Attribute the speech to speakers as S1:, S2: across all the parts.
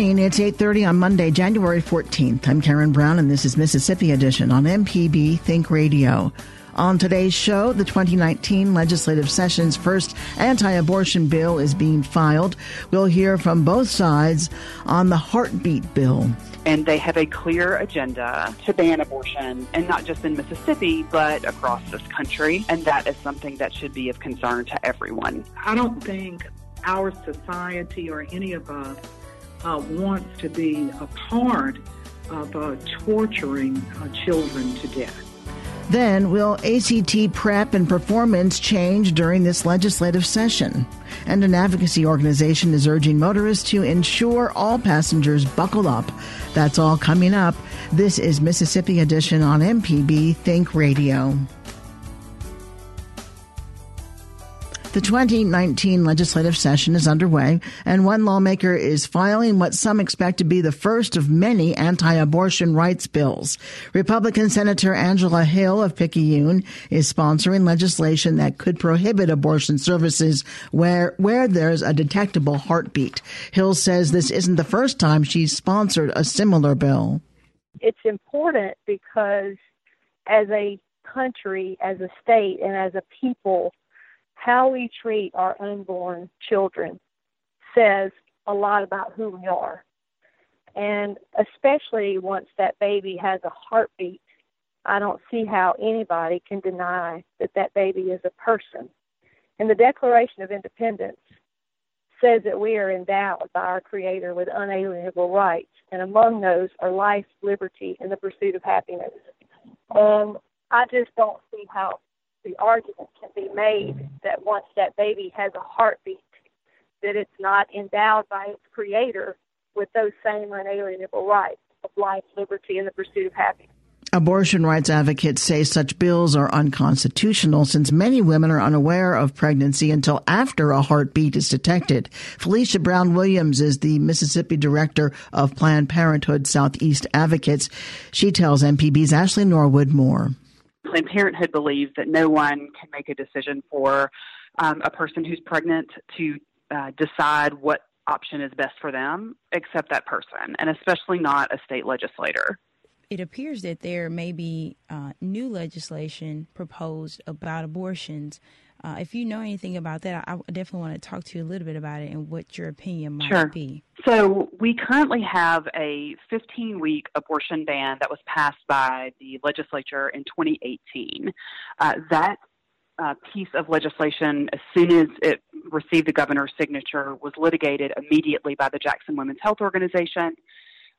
S1: It's 8:30 on Monday, January 14th. I'm Karen Brown and this is Mississippi Edition on MPB Think Radio. On today's show, the 2019 legislative session's first anti-abortion bill is being filed. We'll hear from both sides on the heartbeat bill.
S2: And they have a clear agenda to ban abortion, and not just in Mississippi, but across this country. And that is something that should be of concern to everyone.
S3: I don't think our society or any of us uh, wants to be a part of uh, torturing uh, children to death.
S1: Then, will ACT prep and performance change during this legislative session? And an advocacy organization is urging motorists to ensure all passengers buckle up. That's all coming up. This is Mississippi Edition on MPB Think Radio. The 2019 legislative session is underway, and one lawmaker is filing what some expect to be the first of many anti-abortion rights bills. Republican Senator Angela Hill of Picayune is sponsoring legislation that could prohibit abortion services where, where there's a detectable heartbeat. Hill says this isn't the first time she's sponsored a similar bill.
S4: It's important because as a country, as a state, and as a people, how we treat our unborn children says a lot about who we are. And especially once that baby has a heartbeat, I don't see how anybody can deny that that baby is a person. And the Declaration of Independence says that we are endowed by our Creator with unalienable rights, and among those are life, liberty, and the pursuit of happiness. And I just don't see how the argument can be made that once that baby has a heartbeat, that it's not endowed by its creator with those same unalienable rights of life, liberty, and the pursuit of happiness.
S1: Abortion rights advocates say such bills are unconstitutional since many women are unaware of pregnancy until after a heartbeat is detected. Felicia Brown Williams is the Mississippi director of Planned Parenthood Southeast Advocates. She tells MPB's Ashley Norwood more.
S2: Planned Parenthood believes that no one can make a decision for um, a person who's pregnant to uh, decide what option is best for them except that person, and especially not a state legislator.
S5: It appears that there may be uh, new legislation proposed about abortions uh, if you know anything about that, I, I, definitely want to talk to you a little bit about it and what your opinion might
S2: sure.
S5: be.
S2: So, we currently have a 15 week abortion ban that was passed by the legislature in 2018. Uh, that uh, piece of legislation, as soon as it received the governor's signature, was litigated immediately by the Jackson Women's Health Organization.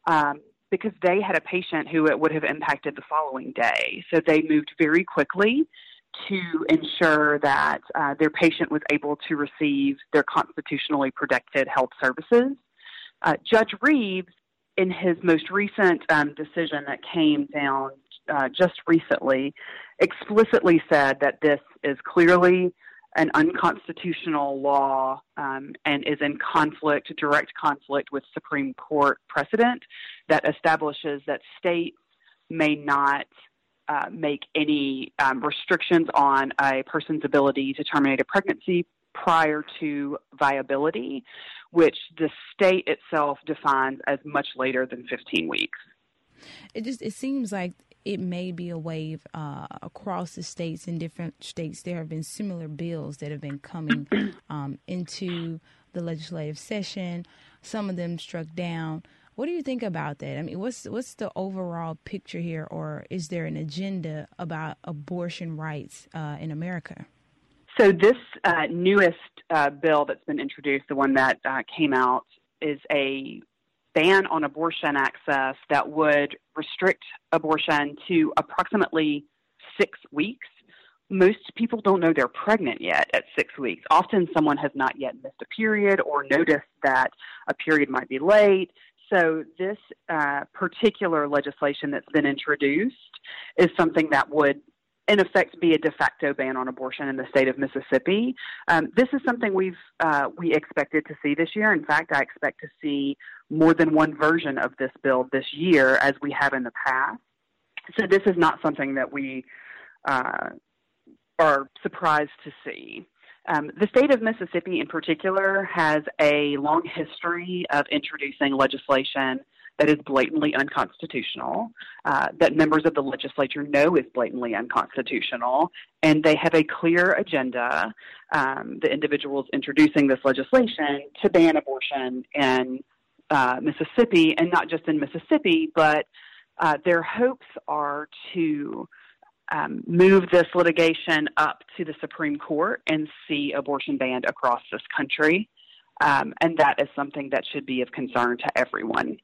S2: Um, because they had a patient who it would have impacted the following day. So they moved very quickly to ensure that uh, their patient was able to receive their constitutionally protected health services. Uh, Judge Reeves, in his most recent um, decision that came down uh, just recently, explicitly said that this is clearly an unconstitutional law um, and is in conflict, direct conflict with Supreme Court precedent that establishes that states may not uh, make any um, restrictions on a person's ability to terminate a pregnancy prior to viability, which the state itself defines as much later than 15 weeks.
S5: It just it seems like it may be a wave uh, across the states. In different states, there have been similar bills that have been coming um, into the legislative session. Some of them struck down. What do you think about that? I mean, what's what's the overall picture here, or is there an agenda about abortion rights uh, in America?
S2: So this uh, newest uh, bill that's been introduced, the one that uh, came out, is a ban on abortion access that would restrict abortion to approximately six weeks. Most people don't know they're pregnant yet at six weeks. Often someone has not yet missed a period or noticed that a period might be late. So, this uh, particular legislation that's been introduced is something that would, in effect, be a de facto ban on abortion in the state of Mississippi. Um, this is something we've uh, we expected to see this year. In fact, I expect to see more than one version of this bill this year, as we have in the past. So, this is not something that we uh, are surprised to see. Um, the state of Mississippi, in particular, has a long history of introducing legislation that is blatantly unconstitutional, uh, that members of the legislature know is blatantly unconstitutional, and they have a clear agenda, um, the individuals introducing this legislation, to ban abortion in uh, Mississippi, and not just in Mississippi, but uh, their hopes are to um, move this litigation up to the Supreme Court and see abortion banned across this country. Um, and that is something that should be of concern to everyone.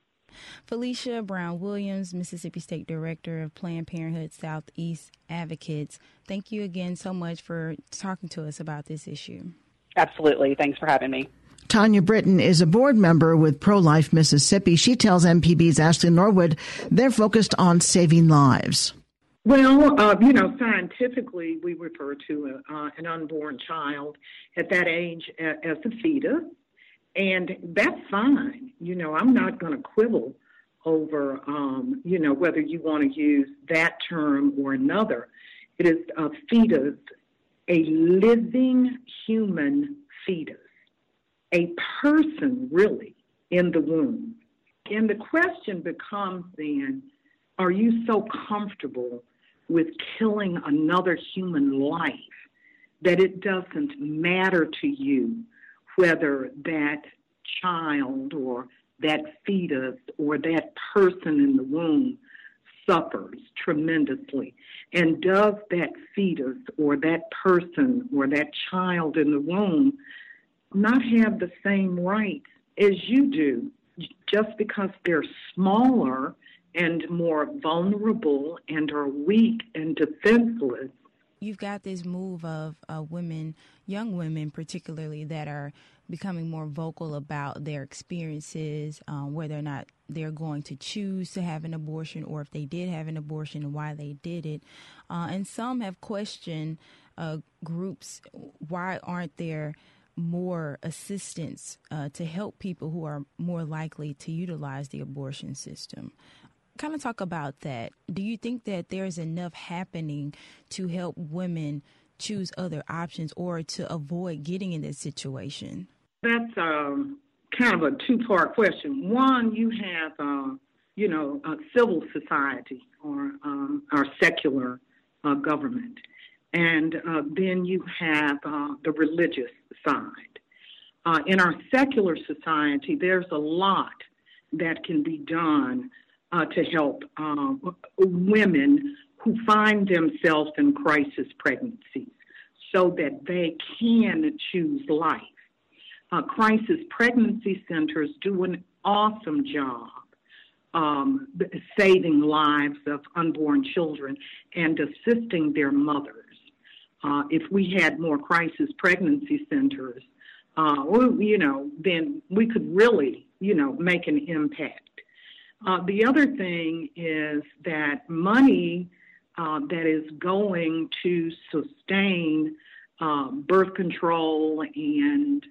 S5: Felicia Brown Williams, Mississippi State Director of Planned Parenthood Southeast Advocates, thank you again so much for talking to us about this issue.
S2: Absolutely. Thanks for having me.
S1: Tanya Britton is a board member with Pro Life Mississippi. She tells MPB's Ashley Norwood they're focused on saving lives.
S3: Well, uh, you know, scientifically, we refer to a, uh, an unborn child at that age as a fetus, and that's fine. You know, I'm not going to quibble over, um, you know, whether you want to use that term or another. It is a fetus, a living human fetus, a person really in the womb. And the question becomes then, are you so comfortable with killing another human life that it doesn't matter to you whether that child or that fetus or that person in the womb suffers tremendously. And does that fetus or that person or that child in the womb not have the same rights as you do just because they're smaller and more vulnerable and are weak and defenseless.
S5: You've got this move of uh, women, young women particularly, that are becoming more vocal about their experiences, um, whether or not they're going to choose to have an abortion or if they did have an abortion and why they did it. Uh, and some have questioned uh, groups why aren't there more assistance uh, to help people who are more likely to utilize the abortion system kind of talk about that. Do you think that there's enough happening to help women choose other options or to avoid getting in this situation?
S3: That's um, kind of a two part question. One, you have, uh, you know, civil society or um, our secular uh, government. And uh, then you have uh, the religious side. Uh, in our secular society, there's a lot that can be done uh, to help uh, women who find themselves in crisis pregnancies so that they can choose life. Uh, crisis pregnancy centers do an awesome job um, saving lives of unborn children and assisting their mothers. Uh, if we had more crisis pregnancy centers, uh, you know, then we could really, you know, make an impact. Uh, the other thing is that money uh, that is going to sustain uh, birth control and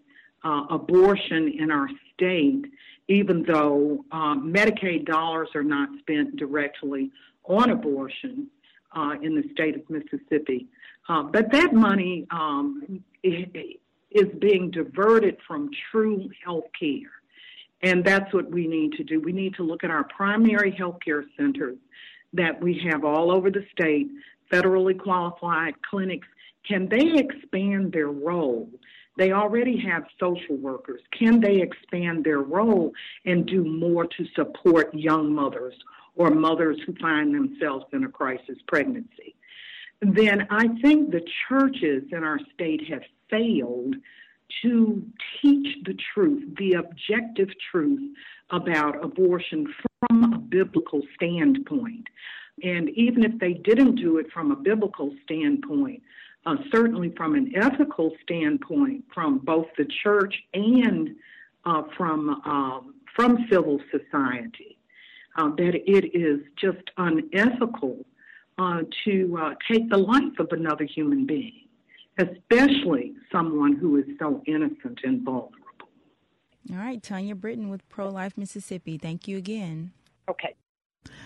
S3: uh, abortion in our state, even though uh, Medicaid dollars are not spent directly on abortion uh, in the state of Mississippi. but that money um, is being diverted from true health care and that's what we need to do. We need to look at our primary health care centers that we have all over the state, federally qualified clinics. Can they expand their role They already have social workers. Can they expand their role and do more to support young mothers or mothers who find themselves in a crisis pregnancy? Then I think the churches in our state have failed to teach the truth, the objective truth about abortion from a biblical standpoint. And even if they didn't do it from a biblical standpoint, uh, certainly from an ethical standpoint, from both the church and uh, from um, from civil society, uh, that it is just unethical uh, to uh, take the life of another human being, especially someone who is so innocent and vulnerable.
S5: All right, Tanya Britton with Pro Life Mississippi. Thank you again.
S3: Okay.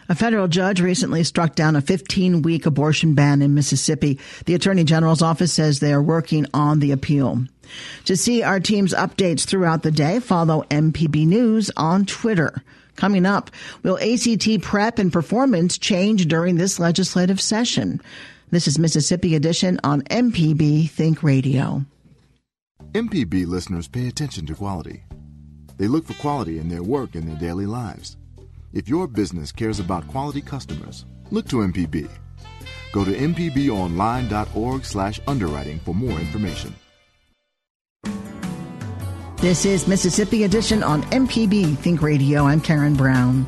S1: A federal judge recently struck down a 15 week abortion ban in Mississippi. The Attorney General's office says they are working on the appeal. To see our team's updates throughout the day, follow MPB News on Twitter. Coming up, will ACT prep and performance change during this legislative session? This is Mississippi Edition on MPB Think Radio.
S6: MPB listeners pay attention to quality. They look for quality in their work and their daily lives. If your business cares about quality customers, look to MPB. Go to mpbonline.org/underwriting for more information.
S1: This is Mississippi Edition on MPB Think Radio. I'm Karen Brown.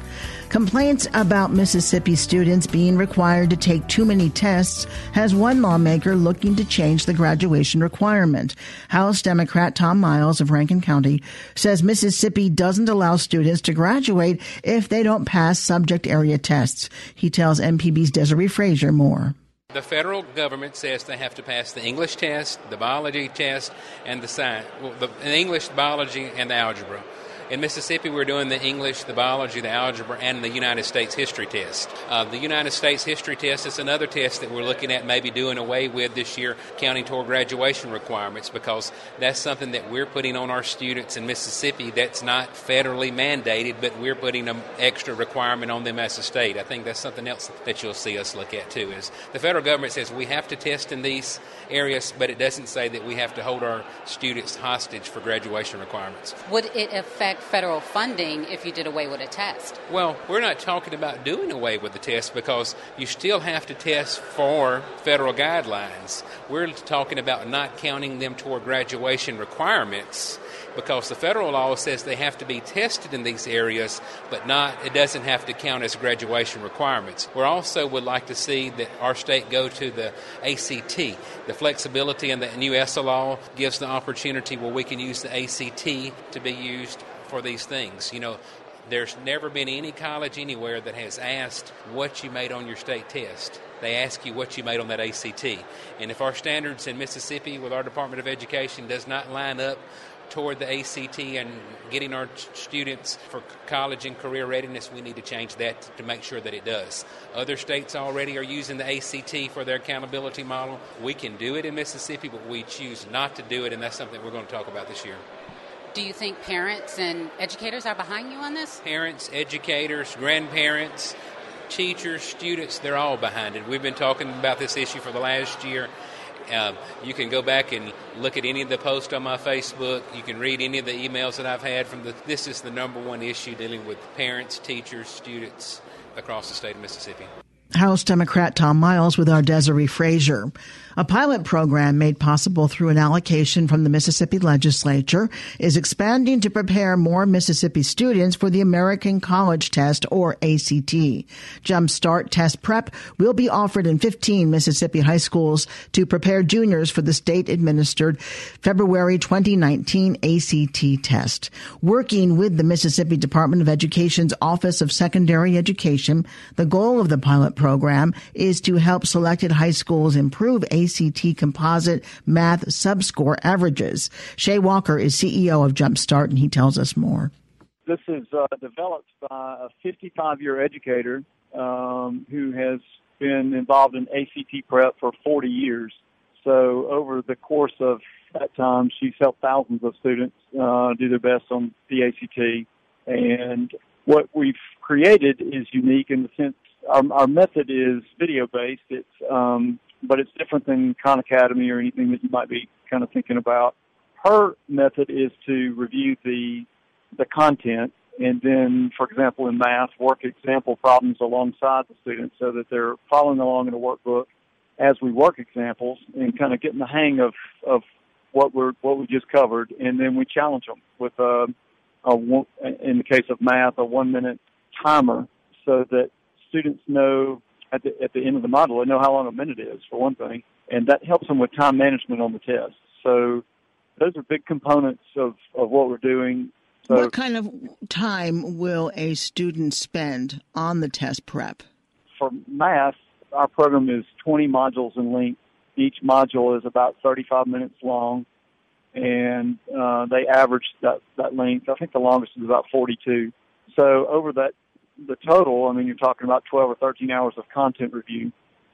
S1: Complaints about Mississippi students being required to take too many tests has one lawmaker looking to change the graduation requirement. House Democrat Tom Miles of Rankin County says Mississippi doesn't allow students to graduate if they don't pass subject area tests. He tells MPB's Desare Frazier more.
S7: The federal government says they have to pass the English test, the biology test, and the science, well, the, the English, biology, and the algebra. In Mississippi, we're doing the English, the biology, the algebra, and the United States history test. Uh, the United States history test is another test that we're looking at maybe doing away with this year, counting toward graduation requirements, because that's something that we're putting on our students in Mississippi that's not federally mandated, but we're putting an extra requirement on them as a state. I think that's something else that you'll see us look at too. Is the federal government says we have to test in these areas, but it doesn't say that we have to hold our students hostage for graduation requirements.
S8: Would it affect federal funding if you did away with a test?
S7: Well, we're not talking about doing away with the test because you still have to test for federal guidelines. We're talking about not counting them toward graduation requirements because the federal law says they have to be tested in these areas, but not it doesn't have to count as graduation requirements. We also would like to see that our state go to the ACT. The flexibility in the new ESSA law gives the opportunity where we can use the ACT to be used for these things. You know, there's never been any college anywhere that has asked what you made on your state test. They ask you what you made on that ACT. And if our standards in Mississippi with our Department of Education does not line up toward the ACT and getting our students for college and career readiness, we need to change that to make sure that it does. Other states already are using the ACT for their accountability model. We can do it in Mississippi, but we choose not to do it, and that's something we're going to talk about this year.
S8: Do you think parents and educators are behind you on this?
S7: Parents, educators, grandparents, teachers, students, they're all behind it. We've been talking about this issue for the last year. Um, you can go back and look at any of the posts on my Facebook. You can read any of the emails that I've had from the. This is the number one issue dealing with parents, teachers, students across the state of Mississippi.
S1: House Democrat Tom Miles with our Desare Frazier. A pilot program made possible through an allocation from the Mississippi legislature is expanding to prepare more Mississippi students for the American College Test or ACT. Jumpstart Test Prep will be offered in 15 Mississippi high schools to prepare juniors for the state administered February 2019 ACT test. Working with the Mississippi Department of Education's Office of Secondary Education, the goal of the pilot program is to help selected high schools improve ACT composite math subscore averages. Shay Walker is CEO of Jumpstart, and he tells us more.
S9: This is uh, developed by a 55 year educator um, who has been involved in ACT prep for 40 years. So, over the course of that time, she's helped thousands of students uh, do their best on the ACT. And what we've created is unique in the sense our, our method is video based. It's um, but it's different than Khan Academy or anything that you might be kind of thinking about. her method is to review the the content and then, for example, in math, work example problems alongside the students so that they're following along in the workbook as we work examples and kind of getting the hang of of what we're what we just covered, and then we challenge them with a, a in the case of math a one minute timer so that students know at the at the end of the module they know how long a minute is for one thing, and that helps them with time management on the test. So those are big components of of what we're doing. So,
S1: what kind of time will a student spend on the test prep?
S9: For math, our program is 20 modules in length. Each module is about 35 minutes long, and uh, they average that, that length. I think the longest is about 42. So over that, the total, I mean, you're talking about 12 or 13 hours of content review,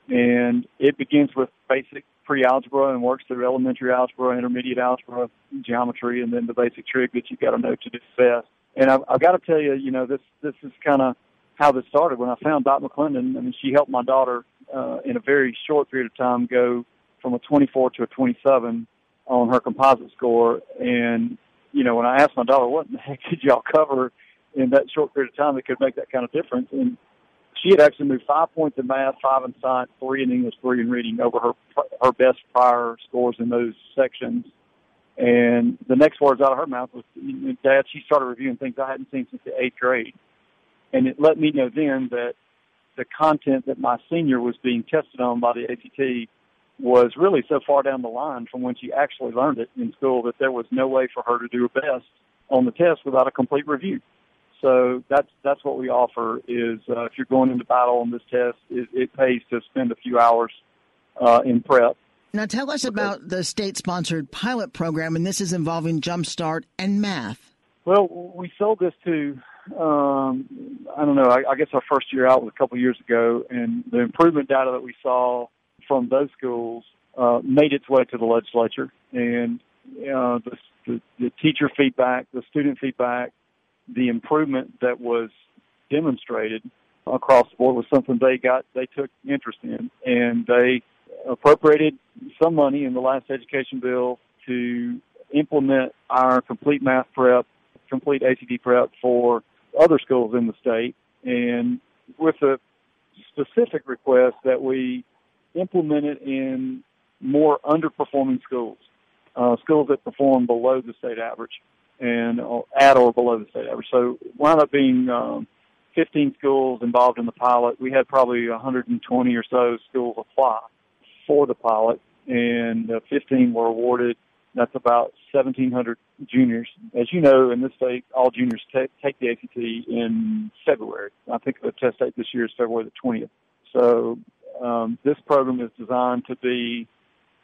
S9: and it begins with basic pre-algebra and works through elementary algebra, intermediate algebra, geometry, and then the basic trig that you've got to know to do. And I've, I've got to tell you, you know, this this is kind of how this started. When I found Dot McClendon, I mean, she helped my daughter uh, in a very short period of time go from a 24 to a 27 on her composite score. And you know, when I asked my daughter, "What in the heck did y'all cover in that short period of time that could make that kind of difference?" and she had actually moved five points in math, five in science, three in English, three in reading over her her best prior scores in those sections. And the next words out of her mouth was, "Dad, she started reviewing things I hadn't seen since the eighth grade." And it let me know then that the content that my senior was being tested on by the ACT was really so far down the line from when she actually learned it in school that there was no way for her to do her best on the test without a complete review. So that's that's what we offer. Is uh, if you're going into battle on this test, it, it pays to spend a few hours uh, in prep.
S1: Now, tell us about the state-sponsored pilot program, and this is involving Jumpstart and math.
S9: Well, we sold this to um, I don't know. I, I guess our first year out was a couple of years ago, and the improvement data that we saw from those schools uh, made its way to the legislature, and uh, the, the, the teacher feedback, the student feedback, the improvement that was demonstrated across the board was something they got they took interest in, and they appropriated some money in the last education bill to implement our complete math prep, complete ACT prep for other schools in the state, and with a specific request that we implement it in more underperforming schools, uh, schools that perform below the state average and uh, at or below the state average. So wound up being um, 15 schools involved in the pilot. We had probably 120 or so schools apply for the pilot, and uh, 15 were awarded that's about 1,700 juniors. As you know, in this state, all juniors take, take the ACT in February. I think the test date this year is February the 20th. So um, this program is designed to be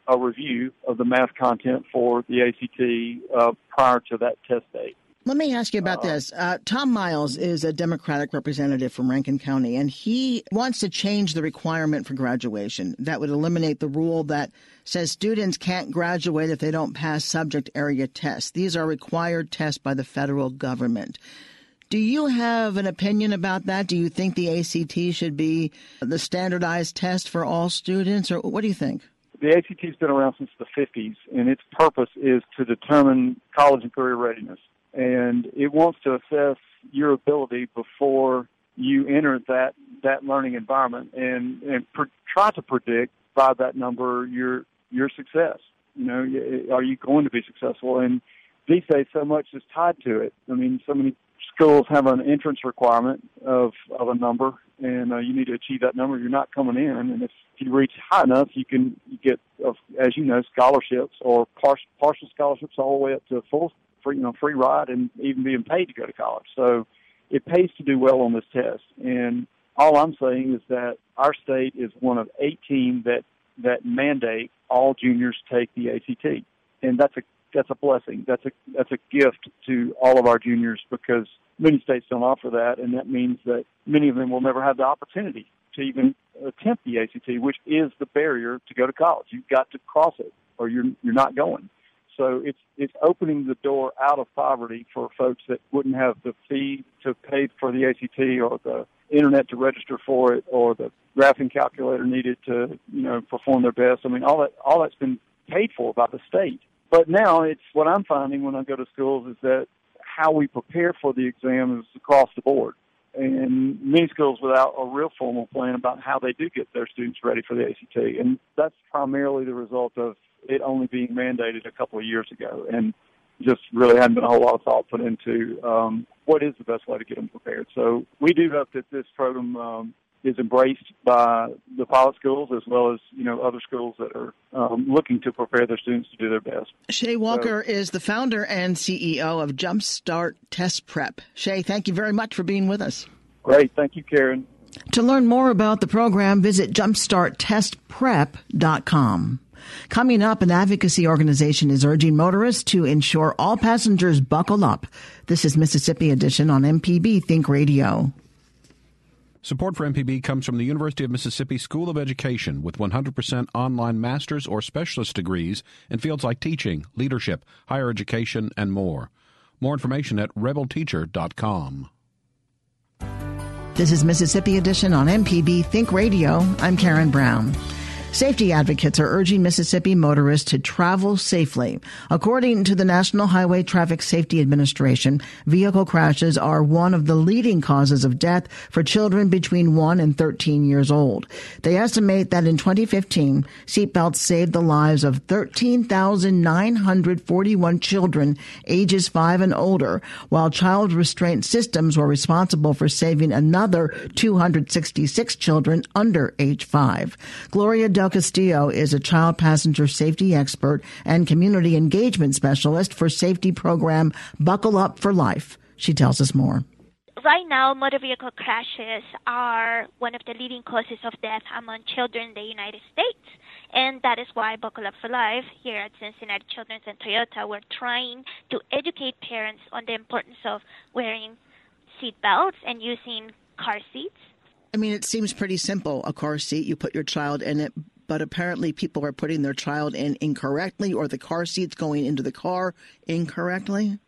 S9: a review of the math content for the ACT uh, prior to that test date.
S1: Let me ask you about uh, this. Uh, Tom Miles is a Democratic representative from Rankin County, and he wants to change the requirement for graduation. That would eliminate the rule that says students can't graduate if they don't pass subject area tests. These are required tests by the federal government. Do you have an opinion about that? Do you think the ACT should be the standardized test for all students, or what do you think?
S9: The ACT has been around since the 50s, and its purpose is to determine college and career readiness and it wants to assess your ability before you enter that that learning environment and and pr- try to predict by that number your your success. You know, are you going to be successful? And these days, so much is tied to it. I mean, so many schools have an entrance requirement of of a number, and uh, you need to achieve that number. You're not coming in, and if you reach high enough, you can get, uh, as you know, scholarships or partial partial scholarships all the way up to full free, you know, free ride and even being paid to go to college. So it pays to do well on this test. And all I'm saying is that our state is one of 18 that that mandate all juniors take the ACT, and that's a that's a blessing. That's a that's a gift to all of our juniors because many states don't offer that, and that means that many of them will never have the opportunity to even attempt the ACT, which is the barrier to go to college. You've got to cross it, or you're you're not going. So it's it's opening the door out of poverty for folks that wouldn't have the fee to pay for the ACT or the internet to register for it or the graphing calculator needed to you know perform their best. I mean all that all that's been paid for by the state. But now it's what I'm finding when I go to schools is that how we prepare for the exam is across the board. And many schools without a real formal plan about how they do get their students ready for the ACT. And that's primarily the result of it only being mandated a couple of years ago. And just really hadn't been a whole lot of thought put into um, what is the best way to get them prepared. So we do hope that this program um, is embraced by the pilot schools as well as you know other schools that are um, looking to prepare their students to do their best.
S1: Shay Walker so, is the founder and CEO of Jumpstart Test Prep. Shay, thank you very much for being with us.
S9: Great, thank you, Karen.
S1: To learn more about the program, visit jumpstarttestprep.com. Coming up, an advocacy organization is urging motorists to ensure all passengers buckle up. This is Mississippi Edition on MPB Think Radio.
S10: Support for MPB comes from the University of Mississippi School of Education with 100% online master's or specialist degrees in fields like teaching, leadership, higher education, and more. More information at rebelteacher.com.
S1: This is Mississippi Edition on MPB Think Radio. I'm Karen Brown. Safety advocates are urging Mississippi motorists to travel safely. According to the National Highway Traffic Safety Administration, vehicle crashes are one of the leading causes of death for children between 1 and 13 years old. They estimate that in 2015, seatbelts saved the lives of 13,941 children ages 5 and older, while child restraint systems were responsible for saving another 266 children under age 5. Gloria Del Castillo is a child passenger safety expert and community engagement specialist for safety program Buckle Up for Life. She tells us more.
S11: Right now, motor vehicle crashes are one of the leading causes of death among children in the United States. And that is why Buckle Up for Life here at Cincinnati Children's and Toyota, we're trying to educate parents on the importance of wearing seat belts and using car seats.
S1: I mean, it seems pretty simple. A car seat, you put your child in it, but apparently people are putting their child in incorrectly or the car seats going into the car incorrectly?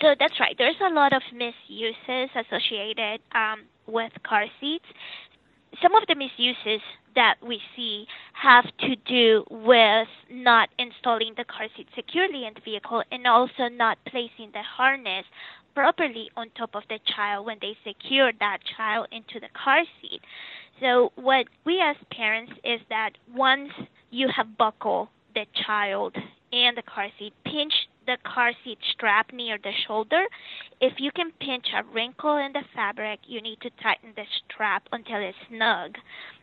S11: So that's right. There's a lot of misuses associated um, with car seats. Some of the misuses that we see have to do with not installing the car seat securely in the vehicle and also not placing the harness properly on top of the child when they secure that child into the car seat. So what we as parents is that once you have buckled the child in the car seat, pinch the car seat strap near the shoulder. If you can pinch a wrinkle in the fabric, you need to tighten the strap until it's snug.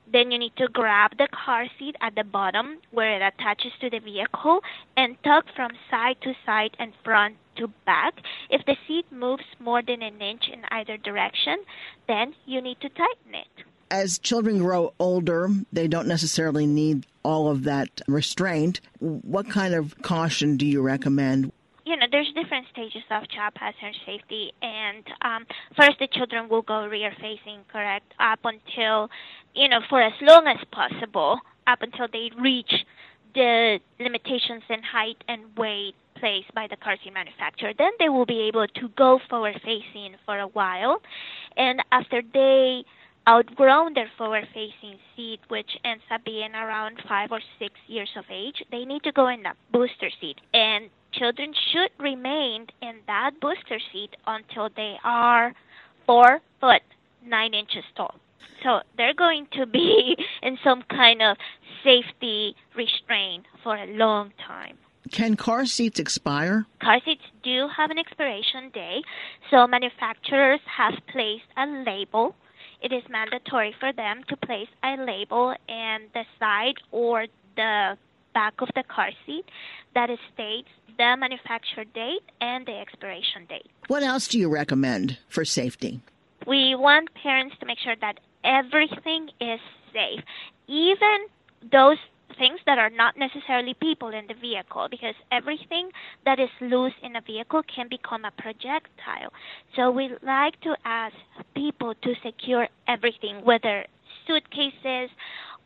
S11: Then you need to grab the car seat at the bottom where it attaches to the vehicle and tug from side to side and front to back. If the seat moves more than an inch in either direction, then you need to tighten it
S1: as children grow older, they don't necessarily need all of that restraint. What kind of caution do you recommend?
S11: You know, there's different stages of child passenger safety, and um, first the children will go rear facing, correct, up until, you know, for as long as possible, up until they reach the limitations in height and weight placed by the car seat manufacturer. Then they will be able to go forward facing for a while, and after they outgrown their forward facing seat, which ends up being around five or six years of age, they need to go in a booster seat. And children should remain in that booster seat until they are four foot nine inches tall. So they're going to be in some kind of safety restraint for a long time.
S1: Can car seats expire?
S11: Car seats do have an expiration date, so manufacturers have placed a label it is mandatory for them to place a label in the side or the back of the car seat that states the manufacture date and the expiration date.
S1: What else do you recommend for safety?
S11: We want parents to make sure that everything is safe, even those things that are not necessarily people in the vehicle because everything that is loose in a vehicle can become a projectile. So we like to ask people to secure everything, whether suitcases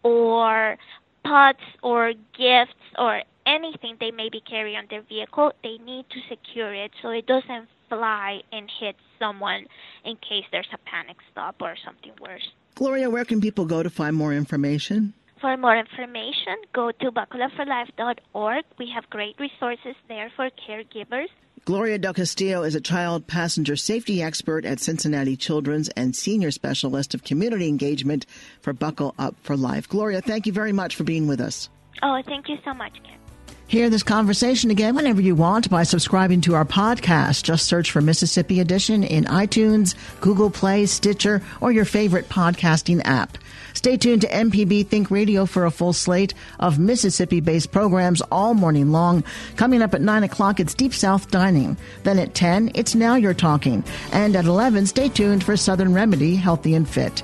S11: or pots or gifts or anything they maybe carry on their vehicle, they need to secure it so it doesn't fly and hit someone in case there's a panic stop or something worse.
S1: Gloria, where can people go to find more information?
S11: For more information, go to buckleup4life.org. We have great resources there for caregivers.
S1: Gloria Del Castillo is a child passenger safety expert at Cincinnati Children's and senior specialist of community engagement for Buckle Up for Life. Gloria, thank you very much for being with us.
S11: Oh, thank you so much, Ken.
S1: Hear this conversation again whenever you want by subscribing to our podcast. Just search for Mississippi Edition in iTunes, Google Play, Stitcher, or your favorite podcasting app. Stay tuned to MPB Think Radio for a full slate of Mississippi based programs all morning long. Coming up at 9 o'clock, it's Deep South Dining. Then at 10, it's Now You're Talking. And at 11, stay tuned for Southern Remedy, Healthy and Fit.